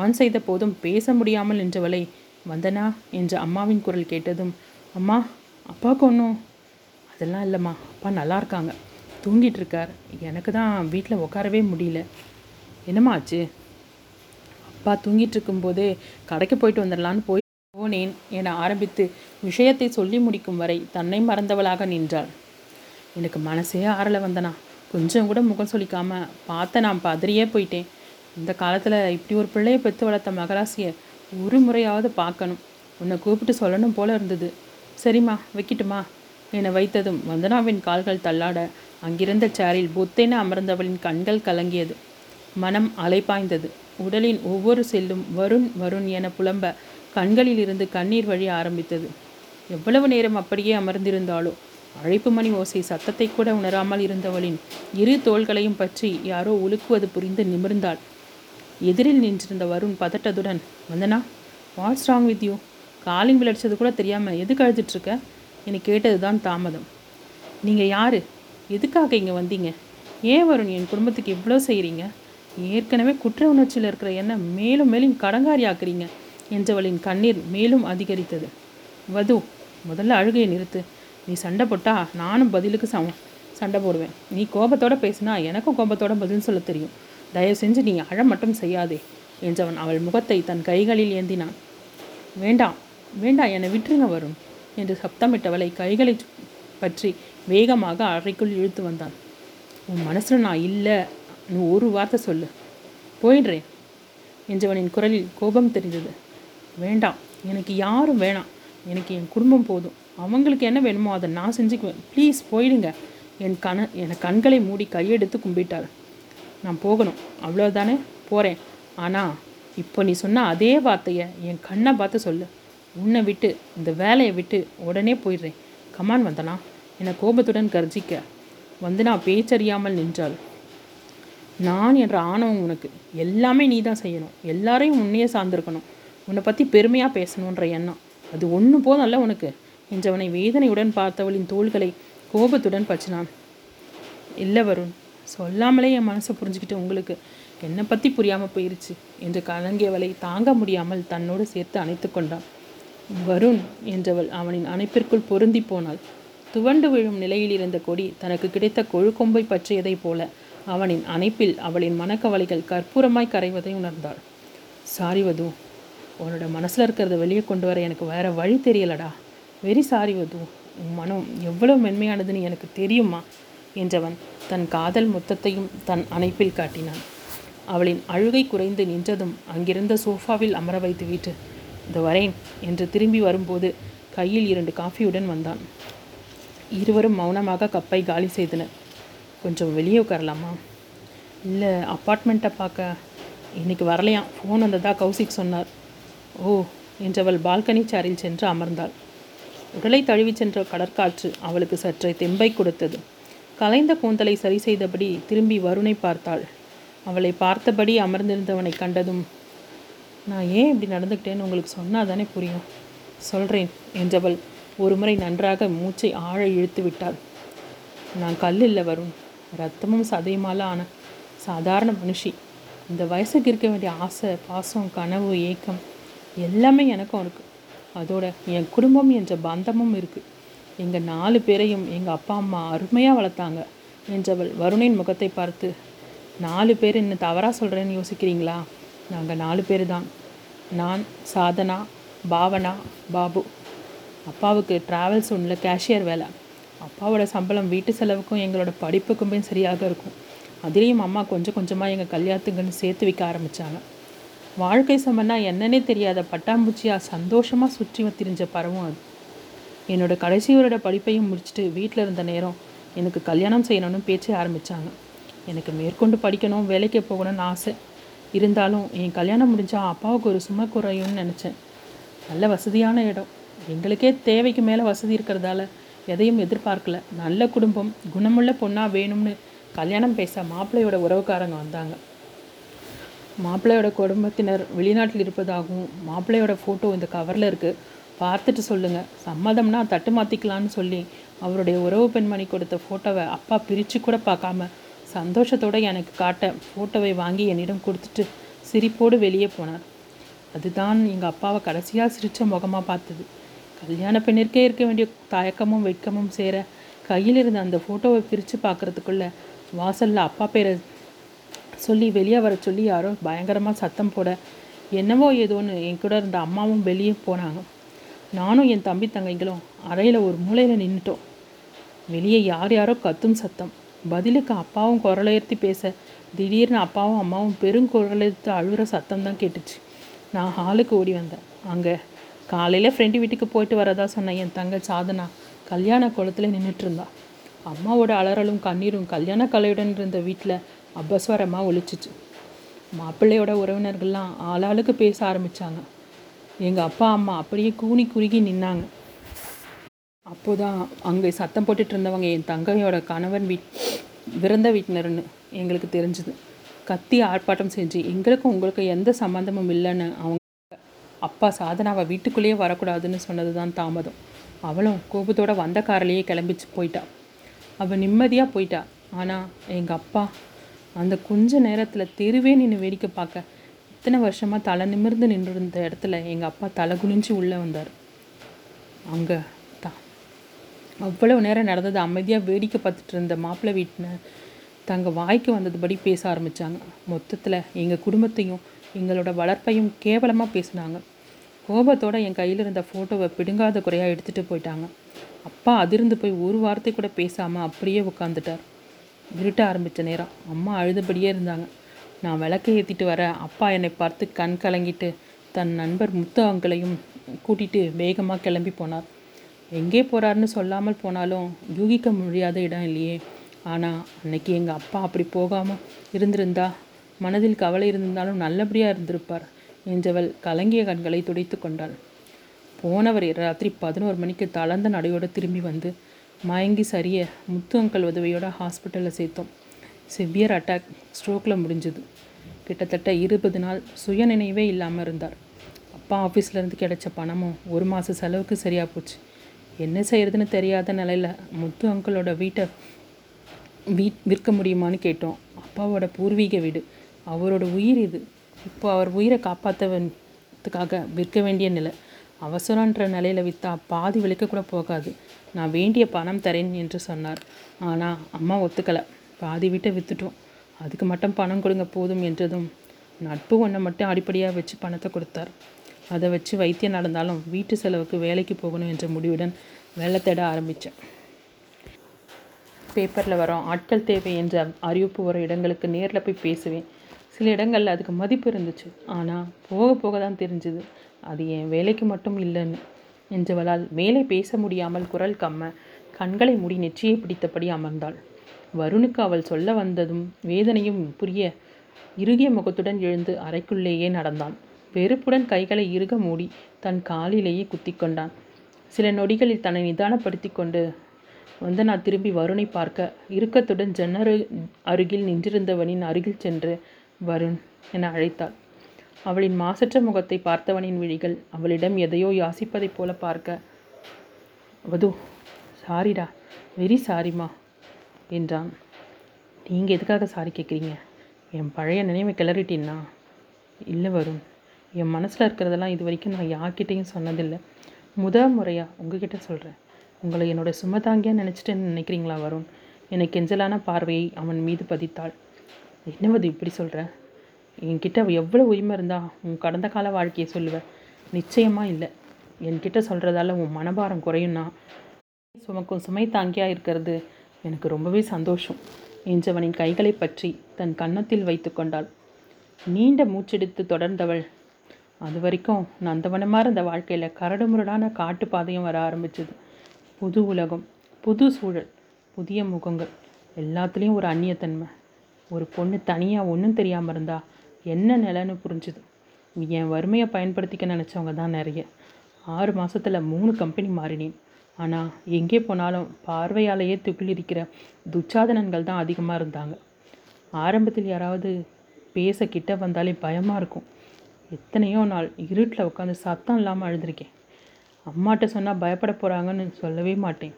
ஆன் செய்த போதும் பேச முடியாமல் நின்றவளை வந்தனா? என்ற அம்மாவின் குரல் கேட்டதும் அம்மா அப்பாவுக்கு ஒன்றும் அதெல்லாம் இல்லைம்மா அப்பா நல்லா இருக்காங்க. தூங்கிட்டு இருக்கார். எனக்கு தான் வீட்டில் உட்காரவே முடியல. என்னம்மா ஆச்சு? அப்பா தூங்கிட்டு இருக்கும்போதே கடைக்கு போயிட்டு வந்துடலான்னு போய் போனேன் என ஆரம்பித்து விஷயத்தை சொல்லி முடிக்கும் வரை தன்னை மறந்தவளாக நின்றாள். எனக்கு மனசே ஆறலை வந்தனா. கொஞ்சம் கூட முகம் சொல்லிக்காமல் பார்த்த நான் பதறியே போயிட்டேன். இந்த காலத்தில் இப்படி ஒரு பிள்ளையை பெற்று வளர்த்த மகராசியை ஒரு முறையாவது பார்க்கணும். உன்னை கூப்பிட்டு சொல்லணும் போல இருந்தது. சரிம்மா வைக்கட்டுமா? என்னை வைத்ததும் வந்தனாவின் கால்கள் தள்ளாட அங்கிருந்த சேரில் புத்தென அமர்ந்தவளின் கண்கள் கலங்கியது. மனம் அலைப்பாய்ந்தது. உடலின் ஒவ்வொரு செல்லும் வருண் வருண் என புலம்ப கண்களிலிருந்து கண்ணீர் வழி ஆரம்பித்தது. எவ்வளவு நேரம் அப்படியே அமர்ந்திருந்தாலோ அழைப்பு மணி ஓசை சத்தத்தை கூட உணராமல் இருந்தவளின் இரு தோள்களையும் பற்றி யாரோ உலுக்குவது புரிந்து நிமிர்ந்தாள். எதிரில் நின்றிருந்த Varun பதட்டத்துடன் Vandana what's wrong with you? Calling விளைச்சது கூட தெரியாமல் எதுக்கு அழுதுட்ருக்க? எனக்கு கேட்டது தான் தாமதம். நீங்கள் யார்? எதுக்காக இங்கே வந்தீங்க? ஏன் வருண் என் குடும்பத்துக்கு இவ்வளோ செய்கிறீங்க ஏற்கனவே குற்ற உணர்ச்சியில் இருக்கிற என்ன மேலும் மேலும் கடங்காரி ஆக்குறீங்க என்றவளின் கண்ணீர் மேலும் அதிகரித்தது. வது முதல்ல அழுகையை நிறுத்து. நீ சண்டை போட்டா நானும் பதிலுக்கு சம சண்டை போடுவேன். நீ கோபத்தோட பேசினா எனக்கும் கோபத்தோட பதில் சொல்ல தெரியும். தயவு செஞ்சு நீ அழ மட்டும் செய்யாதே என்றவன் அவள் முகத்தை தன் கைகளில் ஏந்தினான். வேண்டாம் வேண்டாம் என்னை விட்டுருங்க வரும் என்று சப்தமிட்டவளை கைகளை பற்றி வேகமாக அறைக்குள் இழுத்து வந்தான். உன் மனசில் நான் இல்லை நீ ஒரு வார்த்தை சொல்லு. போயிடுறேன் என்றவனின் குரலில் கோபம் தெரிந்தது. வேண்டாம் எனக்கு யாரும் வேணாம். எனக்கு என் குடும்பம் போதும். அவங்களுக்கு என்ன வேணுமோ அதை நான் செஞ்சுக்குவேன். ப்ளீஸ் போயிடுங்க. என் கண என் கண்களை மூடி கையெடுத்து கும்பிட்டாள். நான் போகணும். அவ்வளோதானே போகிறேன் ஆனால் இப்போ நீ சொன்ன அதே வார்த்தையை என் கண்ணை பார்த்து சொல்லு. உன்னை விட்டு இந்த வேலையை விட்டு உடனே போயிடுறேன். Come on Vandana. என்னை கோபத்துடன் கர்ஜிக்க. வந்து நான் பேச்சறியாமல் நின்றாள். நான் என்ற ஆணவம் உனக்கு. எல்லாமே நீ தான் செய்யணும். எல்லாரையும் உன்னையே சார்ந்திருக்கணும். உன்னை பற்றி பெருமையாக பேசணுன்ற எண்ணம். அது ஒன்று போதல்ல உனக்கு. என்றவனை வேதனையுடன் பார்த்தவளின் தோள்களை கோபத்துடன் பற்றினான். இல்லை வருண் சொல்லாமலே என் மனசை புரிஞ்சுக்கிட்டு உங்களுக்கு என்னை பற்றி புரியாமல் போயிருச்சு என்று கலங்கியவளை தாங்க முடியாமல் தன்னோடு சேர்த்து அணைத்து கொண்டான். வருண் என்றவள் அவனின் அணைப்பிற்குள் பொருந்தி போனாள். துவண்டு விழும் நிலையில் இருந்த கொடி தனக்கு கிடைத்த கொழுக்கொம்பை பற்றியதைப் போல அவனின் அணைப்பில் அவளின் மனக்கவலைகள் கற்பூரமாய் கரைவதை உணர்ந்தாள். சாரி வது உன்னோட மனசில் இருக்கிறத வெளியே கொண்டு வர எனக்கு வேறு வழி தெரியலடா. வெரி சாரி வது. உன் மனம் எவ்வளவு மென்மையானதுன்னு எனக்கு தெரியுமா என்றவன் தன் காதல் மொத்தத்தையும் தன் அணைப்பில் காட்டினான். அவளின் அழுகை குறைந்து நின்றதும் அங்கிருந்த சோஃபாவில் அமர வைத்து விட்டு இந்த வரேன் என்று திரும்பி வரும்போது கையில் இரண்டு காஃபியுடன் வந்தான். இருவரும் மௌனமாக கப்பை காலி செய்தனர். கொஞ்சம் வெளியே உட்காரலாமா? இல்லை அப்பார்ட்மெண்ட்டை பார்க்க. இன்றைக்கி வரலையாம் ஃபோன் வந்ததா? கௌசிக் சொன்னார். ஓ என்றவள் பால்கனி சாரில் சென்று அமர்ந்தாள். உடலை தழுவிச் சென்ற கடற்காற்று அவளுக்கு சற்றே தெம்பை கொடுத்தது. கலைந்த கூந்தலை சரி செய்தபடி திரும்பி வருணை பார்த்தாள். அவளை பார்த்தபடி அமர்ந்திருந்தவனை கண்டதும் நான் ஏன் இப்படி நடந்துக்கிட்டேன்னு உங்களுக்கு சொன்னால் தானே புரியும். சொல்கிறேன் என்றவள் ஒருமுறை நன்றாக மூச்சை ஆழ இழுத்து விட்டாள். நான் கல் இல்லை வருண். ரத்தமும் சதையுமால ஆன சாதாரண மனுஷி. இந்த வயசுக்கு இருக்க வேண்டிய ஆசை பாசம் கனவு ஏக்கம் எல்லாமே எனக்கும் இருக்குது அதோட என் குடும்பம் என்ற பந்தமும் இருக்குது எங்கள் நாலு பேரையும் எங்கள் அப்பா அம்மா அருமையாக வளர்த்தாங்க. என்றவள் வருணின் முகத்தை பார்த்து நாலு பேர் என்ன தவறாக சொல்கிறேன்னு யோசிக்கிறீங்களா? நாங்கள் நாலு பேர் தான் நான் சாதனா பாவனா பாபு. அப்பாவுக்கு ட்ராவல்ஸ் ஒன்றில் கேஷியர் வேலை. அப்பாவோட சம்பளம் வீட்டு செலவுக்கும் எங்களோட படிப்புக்குமே சரியாக இருக்கும். அதுலேயும் அம்மா கொஞ்சம் கொஞ்சமாக எங்கள் கல்யாணத்துக்குன்னு சேர்த்து வைக்க ஆரம்பித்தாங்க வாழ்க்கை சமன்னா என்னன்னே தெரியாத பட்டாம்பூச்சியாக சந்தோஷமாக சுற்றி திரிஞ்ச பறவும் அது. என்னோட கடைசி வருட படிப்பையும் முடிச்சுட்டு வீட்டில் இருந்த நேரம் எனக்கு கல்யாணம் செய்யணும்னு பேச்சே ஆரம்பித்தாங்க எனக்கு மேற்கொண்டு படிக்கணும் வேலைக்கு போகணும்னு ஆசை. இருந்தாலும் என் கல்யாணம் முடிஞ்சால் அப்பாவுக்கு ஒரு சுமை குறையும்னு நினச்சேன். நல்ல வசதியான இடம். எங்களுக்கே தேவைக்கு மேலே வசதி இருக்கிறதால எதையும் எதிர்பார்க்கல. நல்ல குடும்பம் குணமுள்ள பொண்ணாக வேணும்னு கல்யாணம் பேச மாப்பிள்ளையோட உறவுக்காரங்க வந்தாங்க. மாப்பிள்ளையோட குடும்பத்தினர் வெளிநாட்டில் இருப்பதாகவும் மாப்பிள்ளையோட ஃபோட்டோ இந்த கவரில் இருக்குது பார்த்துட்டு சொல்லுங்கள் சம்மதம்னா தட்டு மாற்றிக்கலான்னு சொல்லி அவருடைய உறவு பெண்மணி கொடுத்த ஃபோட்டோவை அப்பா பிரித்து கூட பார்க்காம சந்தோஷத்தோடு எனக்கு காட்ட ஃபோட்டோவை வாங்கி என்னிடம் கொடுத்துட்டு சிரிப்போடு வெளியே போனார். அதுதான் எங்கள் அப்பாவை கடைசியாக சிரித்த முகமாக பார்த்தது. கல்யாண பெண்ணிற்கே இருக்க வேண்டிய தயக்கமும் வெட்கமும் சேர கையில் இருந்த அந்த ஃபோட்டோவை பிரித்து பார்க்குறதுக்குள்ள வாசலில் அப்பா பேரை சொல்லி வெளியே வர சொல்லி யாரோ பயங்கரமாக சத்தம் போட என்னவோ ஏதோன்னு என் கூட இருந்த அம்மாவும் வெளியே போனாங்க. நானும் என் தம்பி தங்கைகளும் அறையில் ஒரு மூலையில் நின்றுட்டோம் வெளியே யார் யாரோ கத்தும் சத்தம். பதிலுக்கு அப்பாவும் குரலையர்த்தி பேச திடீர்னு அப்பாவும் அம்மாவும் பெருங்குரலெடுத்து அழுகிற சத்தம் தான் கேட்டுச்சு. நான் ஹாலுக்கு ஓடி வந்தேன். அங்கே காலையில் ஃப்ரெண்டு வீட்டுக்கு போயிட்டு வரதா சொன்ன என் தங்க சாதனா கல்யாண குளத்தில் நின்றுட்டு இருந்தாள் அம்மாவோட அலறலும் கண்ணீரும் கல்யாண கலையுடன் இருந்த வீட்டில் அபஸ்வரமாக ஒழிச்சிச்சு மாப்பிள்ளையோட உறவினர்கள்லாம் ஆளாளுக்கு பேச ஆரம்பித்தாங்க எங்கள் அப்பா அம்மா அப்படியே கூனி குறுகி நின்னாங்க. அப்போதான் அங்கே சத்தம் போட்டுட்டு இருந்தவங்க என் தங்கையோட கணவன் வீட் விருந்த வீட்டினர்னு எங்களுக்கு தெரிஞ்சுது. கத்தி ஆர்ப்பாட்டம் செஞ்சு எங்களுக்கும் உங்களுக்கும் எந்த சம்மந்தமும் இல்லைன்னு அவங்க அப்பா சாதனாவை வீட்டுக்குள்ளேயே வரக்கூடாதுன்னு சொன்னது தான் தாமதம். அவளும் கோபத்தோட வந்த காரிலேயே கிளம்பிச்சு போயிட்டா. அவள் நிம்மதியாக போயிட்டா. ஆனால் எங்கள் அப்பா அந்த கொஞ்ச நேரத்தில் தெருவே நின்று வேடிக்கை பார்க்க இத்தனை வருஷமாக தலை நிமிர்ந்து நின்றிருந்த இடத்துல எங்கள் அப்பா தலை குனிஞ்சு உள்ளே வந்தார். அங்கே தான். அவ்வளவு நேரம் நடந்தது. அமைதியாக வேடிக்கை பார்த்துட்டு இருந்த மாப்பிள்ளை வீட்டினர் தங்க வாய்க்கு வந்ததுபடி பேச ஆரம்பித்தாங்க மொத்தத்தில் எங்கள் குடும்பத்தையும் எங்களோட வளர்ப்பையும் கேவலமாக பேசினாங்க. கோபத்தோடு என் கையில் இருந்த ஃபோட்டோவை பிடுங்காத குறையாக எடுத்துகிட்டு போயிட்டாங்க. அப்பா அதிர்ந்து போய் ஒரு வார்த்தை கூட பேசாமல் அப்படியே உட்காந்துட்டார் இருட்ட ஆரம்பித்த நேரம் அம்மா அழுதபடியே இருந்தாங்க. நான் விளக்கை ஏற்றிட்டு வர அப்பா என்னை பார்த்து கண் கலங்கிட்டு தன் நண்பர் முத்து அங்களையும் கூட்டிகிட்டு வேகமாக கிளம்பி போனார். எங்கே போகிறாருன்னு சொல்லாமல் போனாலும் யூகிக்க முடியாத இடம் இல்லையே. ஆனால் அன்னைக்கு எங்கள் அப்பா அப்படி போகாமல் இருந்திருந்தா மனதில் கவலை இருந்திருந்தாலும் நல்லபடியாக இருந்திருப்பார் என்றவள் கலங்கிய கண்களை துடைத்து கொண்டாள். போனவர் ராத்திரி பதினோரு மணிக்கு தளர்ந்த நடையோடு திரும்பி வந்து மயங்கி சரிய முத்து அங்கல் உதவியோட ஹாஸ்பிட்டலில் சேர்த்தோம். சிவியர் அட்டாக் ஸ்ட்ரோக்கில் முடிஞ்சுது. கிட்டத்தட்ட இருபது நாள் சுய நினைவே இல்லாமல் இருந்தார். அப்பா ஆஃபீஸ்லேருந்து கிடைச்ச பணமும் ஒரு மாத செலவுக்கு சரியாக போச்சு. என்ன செய்கிறதுன்னு தெரியாத நிலையில் முத்து அங்கிளோட வீட்டை வீட் விற்க முடியுமான்னு கேட்டோம். அப்பாவோட பூர்வீக வீடு. அவரோட உயிர் இது. இப்போ அவர் உயிரை காப்பாற்றவதுக்காக விற்க வேண்டிய நிலை. அவசரன்ற நிலையில் விற்றா பாதி விலைக்கு கூட போகாது. நான் வேண்டிய பணம் தரேன் என்று சொன்னார். ஆனால் அம்மா ஒத்துக்கலை. பாதி வீட்டை விற்றுட்டோம் அதுக்கு மட்டும் பணம் கொடுங்க போதும் என்றதும் நட்பு ஒன்றை மட்டும் அடிப்படையாக வச்சு பணத்தை கொடுத்தார். அதை வச்சு வைத்தியம் நடந்தாலும் வீட்டு செலவுக்கு வேலைக்கு போகணும் என்ற முடிவுடன் வேலை தேட ஆரம்பித்தேன் பேப்பரில் வரோம் ஆட்கள் தேவை என்ற அறிவிப்பு வர இடங்களுக்கு நேரில் போய் பேசுவேன். சில இடங்களில் அதுக்கு மதிப்பு இருந்துச்சு. ஆனால் போக போக தான் தெரிஞ்சுது. அது என் வேலைக்கு மட்டும் இல்லைன்னு என்றவளால் மேலே பேச முடியாமல் குரல் கம்ம கண்களை மூடி நெற்றியை பிடித்தபடி அமர்ந்தாள். வருணுக்கு அவள் சொல்ல வந்ததும் வேதனையும் புரிய இறுகிய முகத்துடன் எழுந்து அறைக்குள்ளேயே நடந்தான். வெறுப்புடன் கைகளை இறுக மூடி தன் காலிலேயே குத்தி கொண்டான். சில நொடிகளில் தன்னை நிதானப்படுத்தி கொண்டு வந்து நான் திரும்பி வருணை பார்க்க இறுக்கத்துடன் ஜன்னரு அருகில் நின்றிருந்தவனின் அருகில் சென்று வருண் என அழைத்தாள். அவளின் மாசற்ற முகத்தை பார்த்தவனின் விழிகள் அவளிடம் எதையோ யாசிப்பதைப் போல பார்க்க வது சாரிடா வெரி சாரிம்மா என்றான். நீங்கள் எதுக்காக சாரி கேட்குறீங்க என் பழைய நினைவை கிளறிட்டீன்னா? இல்லை வரும் என் மனசில் இருக்கிறதெல்லாம் இது வரைக்கும் நான் யார்கிட்டையும் சொன்னதில்லை. முத முறையாக உங்ககிட்ட சொல்கிறேன் உங்களை என்னோட சுமதாங்கியாக நினச்சிட்டு நினைக்கிறீங்களா வரும் என்னை கெஞ்சலான பார்வையை அவன் மீது பதித்தாள். என்னவது இப்படி சொல்கிறேன் என்கிட்ட எவ்வளோ உரிமை இருந்தால் உன் கடந்த கால வாழ்க்கையை சொல்லுவேன் நிச்சயமாக இல்லை. என்கிட்ட சொல்கிறதால உன் மனபாரம் குறையும்னா சுமக்கும் சுமை தாங்கியாக இருக்கிறது எனக்கு ரொம்பவே சந்தோஷம். என்றவனின் கைகளை பற்றி தன் கன்னத்தில் வைத்து கொண்டாள். நீண்ட மூச்செடுத்து தொடர்ந்தவள். அது வரைக்கும் நந்தவனமாக இருந்த வாழ்க்கையில் கரடுமுரடான காட்டு பாதையும் வர ஆரம்பிச்சது. புது உலகம் புது சூழல் புதிய முகங்கள் எல்லாத்துலேயும் ஒரு அந்நியத்தன்மை. ஒரு பொண்ணு தனியாக ஒன்றும் தெரியாமல் இருந்தால் என்ன நிலைன்னு புரிஞ்சுது. என் வறுமையை பயன்படுத்திக்க நினச்சவங்க தான் நிறைய. ஆறு மாதத்தில் மூணு கம்பெனி மாறினேன். ஆனால் எங்கே போனாலும் பார்வையாலேயே துகிலிருக்கிற துச்சாதனங்கள் தான் அதிகமாக இருந்தாங்க. ஆரம்பத்தில் யாராவது பேச கிட்ட வந்தாலே பயமாக இருக்கும். எத்தனையோ நாள் இருட்டில் உட்காந்து சத்தம் இல்லாமல் அழுதுருக்கேன். அம்மாட்ட சொன்னால் பயப்பட போகிறாங்கன்னு சொல்லவே மாட்டேன்.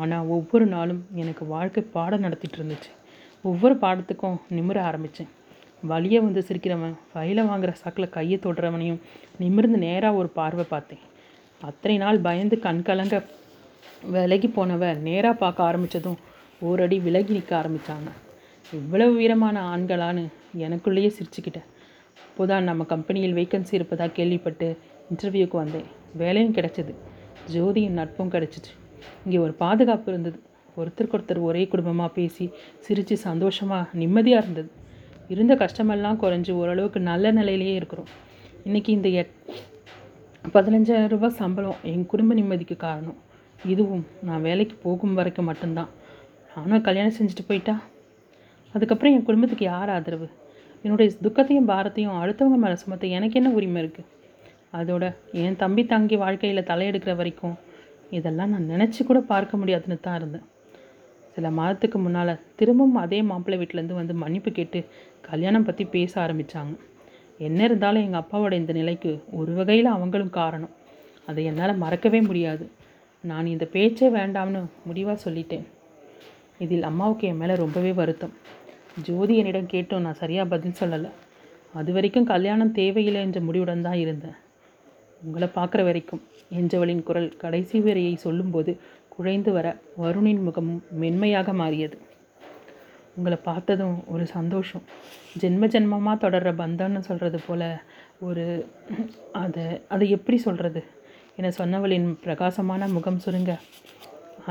ஆனால் ஒவ்வொரு நாளும் எனக்கு வாழ்க்கை பாடம் நடத்திட்டு இருந்துச்சு. ஒவ்வொரு பாடத்துக்கும் நிமிர ஆரம்பித்தேன் வழியை வந்து சிரிக்கிறவன் ஃபைலை வாங்குற சாக்கில் கையை தொடுறவனையும் நிமிர்ந்து நேராக ஒரு பார்வை பார்த்தேன். அத்தனை நாள் பயந்து கண்கலங்க விலகி போனவ நேராக பார்க்க ஆரம்பித்ததும் ஓரடி விலகி நிற்க ஆரம்பித்தாங்க இவ்வளவு வீரமான ஆண்களான்னு எனக்குள்ளேயே சிரிச்சுக்கிட்டேன். அப்போதான் நம்ம கம்பெனியில் வேக்கன்சி இருப்பதாக கேள்விப்பட்டு இன்டர்வியூக்கு வந்தேன். வேலையும் கிடச்சிது. ஜோதியின் நட்பும் கிடச்சிச்சு. இங்கே ஒரு பாதுகாப்பு இருந்தது. ஒருத்தருக்கு ஒருத்தர் ஒரே குடும்பமாக பேசி சிரித்து சந்தோஷமாக நிம்மதியாக இருந்தது. இருந்த கஷ்டமெல்லாம் குறைஞ்சி ஓரளவுக்கு நல்ல நிலையிலேயே இருக்கிறோம். இன்றைக்கி இந்த எட் பதினஞ்சாயிரம் ரூபாய் சம்பளம் என் குடும்ப நிம்மதிக்கு காரணம். இதுவும் நான் வேலைக்கு போகும் வரைக்கும் மட்டும்தான். நானும் கல்யாணம் செஞ்சுட்டு போயிட்டா? அதுக்கப்புறம் என் குடும்பத்துக்கு யார் ஆதரவு? என்னுடைய துக்கத்தையும் பாரத்தையும் அடுத்தவங்க மேலே சுமத்த எனக்கு என்ன உரிமை இருக்குது அதோட என் தம்பி தங்கி வாழ்க்கையில் தலையெடுக்கிற வரைக்கும் இதெல்லாம் நான் நினச்சி கூட பார்க்க முடியாதுன்னு தான் இருந்தேன். சில மாதத்துக்கு முன்னால் திரும்பவும் அதே மாப்பிள்ளை வீட்டிலேருந்து வந்து மன்னிப்பு கேட்டு கல்யாணம் பற்றி பேச ஆரம்பித்தாங்க என்ன இருந்தாலும் எங்கள் அப்பாவோட இந்த நிலைக்கு ஒரு வகையில் அவங்களும் காரணம். அதை என்னால் மறக்கவே முடியாது. நான் இந்த பேச்சே வேண்டாம்னு முடிவாக சொல்லிட்டேன். இதில் அம்மாவுக்கு என் மேலே ரொம்பவே வருத்தம். ஜோதி என்னிடம் கேட்டும் நான் சரியாக பதில் சொல்லலை. அது வரைக்கும் கல்யாணம் தேவையில்லை என்ற முடிவுடன் தான் இருந்தேன். உங்களை பார்க்குற வரைக்கும் என்றவளின் குரல் கடைசி வரையை சொல்லும்போது குழைந்து வர வருணின் முகமும் மென்மையாக மாறியது. உங்களை பார்த்ததும் ஒரு சந்தோஷம். ஜென்ம ஜென்மமாக தொடர்ற பந்தம்னு சொல்கிறது போல் ஒரு அதை அதை எப்படி சொல்கிறது என சொன்னவளின் பிரகாசமான முகம் சுருங்க.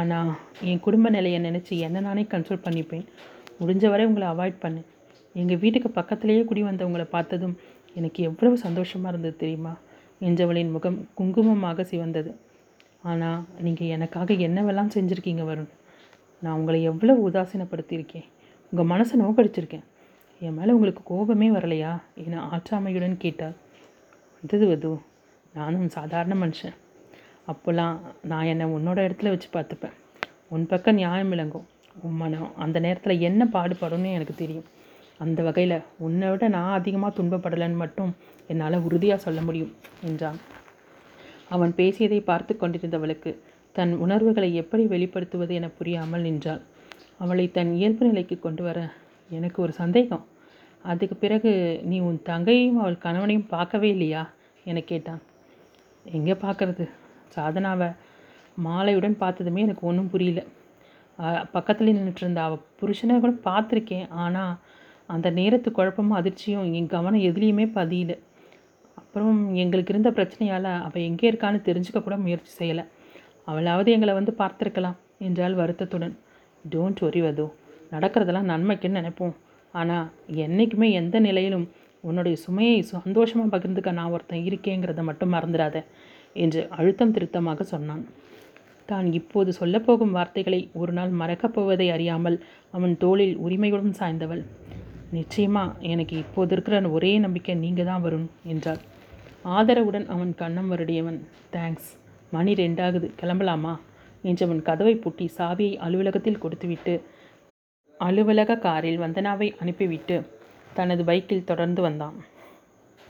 ஆனால் என் குடும்ப நிலையை நினச்சி என்ன நானே கன்சல்ட் பண்ணிப்பேன். முடிஞ்ச வரை உங்களை அவாய்ட் பண்ணு. எங்கள் வீட்டுக்கு பக்கத்துலேயே குடி வந்தவங்களை பார்த்ததும் எனக்கு எவ்வளவு சந்தோஷமாக இருந்தது தெரியுமா? என்றவளின் முகம் குங்குமமாக சிவந்தது. ஆனால் நீங்கள் எனக்காக என்னவெல்லாம் செஞ்சுருக்கீங்க வருண்? நான் உங்களை எவ்வளோ உதாசீனப்படுத்தியிருக்கேன். உங்கள் மனசை நோக்கடிச்சிருக்கேன். என் மேலே உங்களுக்கு கோபமே வரலையா? என ஆற்றாமையுடன் கேட்டார். வந்தது வது நானும் சாதாரண மனுஷன். அப்போல்லாம் நான் என்னை உன்னோட இடத்துல வச்சு பார்த்துப்பேன். உன் பக்கம் நியாயம் விளங்கும். உன் மனம் அந்த நேரத்தில் என்ன பாடுபடும்னு எனக்கு தெரியும். அந்த வகையில் உன்னை விட நான் அதிகமாக துன்பப்படலைன்னு மட்டும் என்னால் உறுதியாக சொல்ல முடியும் என்றான். அவன் பேசியதை பார்த்து கொண்டிருந்தவளுக்கு தன் உணர்வுகளை எப்படி வெளிப்படுத்துவது என புரியாமல் நின்றாள். அவளை தன் இயல்பு நிலைக்கு கொண்டு வர எனக்கு ஒரு சந்தேகம். அதுக்கு பிறகு நீ உன் தங்கையும் அவள் கணவனையும் பார்க்கவே இல்லையா? என கேட்டான். எங்கே பார்க்கறது? சாதனாவை மாலையுடன் பார்த்ததுமே எனக்கு ஒன்றும் புரியல. பக்கத்தில் நின்றுட்டு இருந்த அவள் புருஷனை கூட பார்த்துருக்கேன். ஆனால் அந்த நேரத்து குழப்பமும் அதிர்ச்சியும் என் கவனம் எதுலேயுமே பதியல. அப்புறம் எங்களுக்கு இருந்த பிரச்சனையால் அவள் எங்கே இருக்கான்னு தெரிஞ்சுக்க கூட முயற்சி செய்யலை. அவளாவது எங்களை வந்து பார்த்துருக்கலாம் என்றால் வருத்தத்துடன். டோன்ட் ஒரி வது நடக்கிறதெல்லாம் நன்மைக்குன்னு நினைப்போம். ஆனால் என்றைக்குமே எந்த நிலையிலும் உன்னுடைய சுமையை சந்தோஷமாக பகிர்ந்துக்க நான் ஒருத்தன் இருக்கேங்கிறத மட்டும் மறந்துடாத என்று அழுத்தம் திருத்தமாக சொன்னான். தான் இப்போது சொல்லப்போகும் வார்த்தைகளை ஒரு நாள் மறக்கப் போவதை அறியாமல் அவன் தோளில் உரிமையுடன் சாய்ந்தவள். நிச்சயமா எனக்கு இப்போது இருக்கிற ஒரே நம்பிக்கை நீங்கள் தான் வரும் என்றாள். ஆதரவுடன் அவன் கண்ணம் வருடையவன். தேங்க்ஸ் மணி ரெண்டாகுது. கிளம்பலாமா? என்றவன் கதவை பூட்டி சாவியை அலுவலகத்தில் கொடுத்துவிட்டு அலுவலக காரில் வந்தனாவை அனுப்பிவிட்டு தனது பைக்கில் தொடர்ந்து வந்தான்.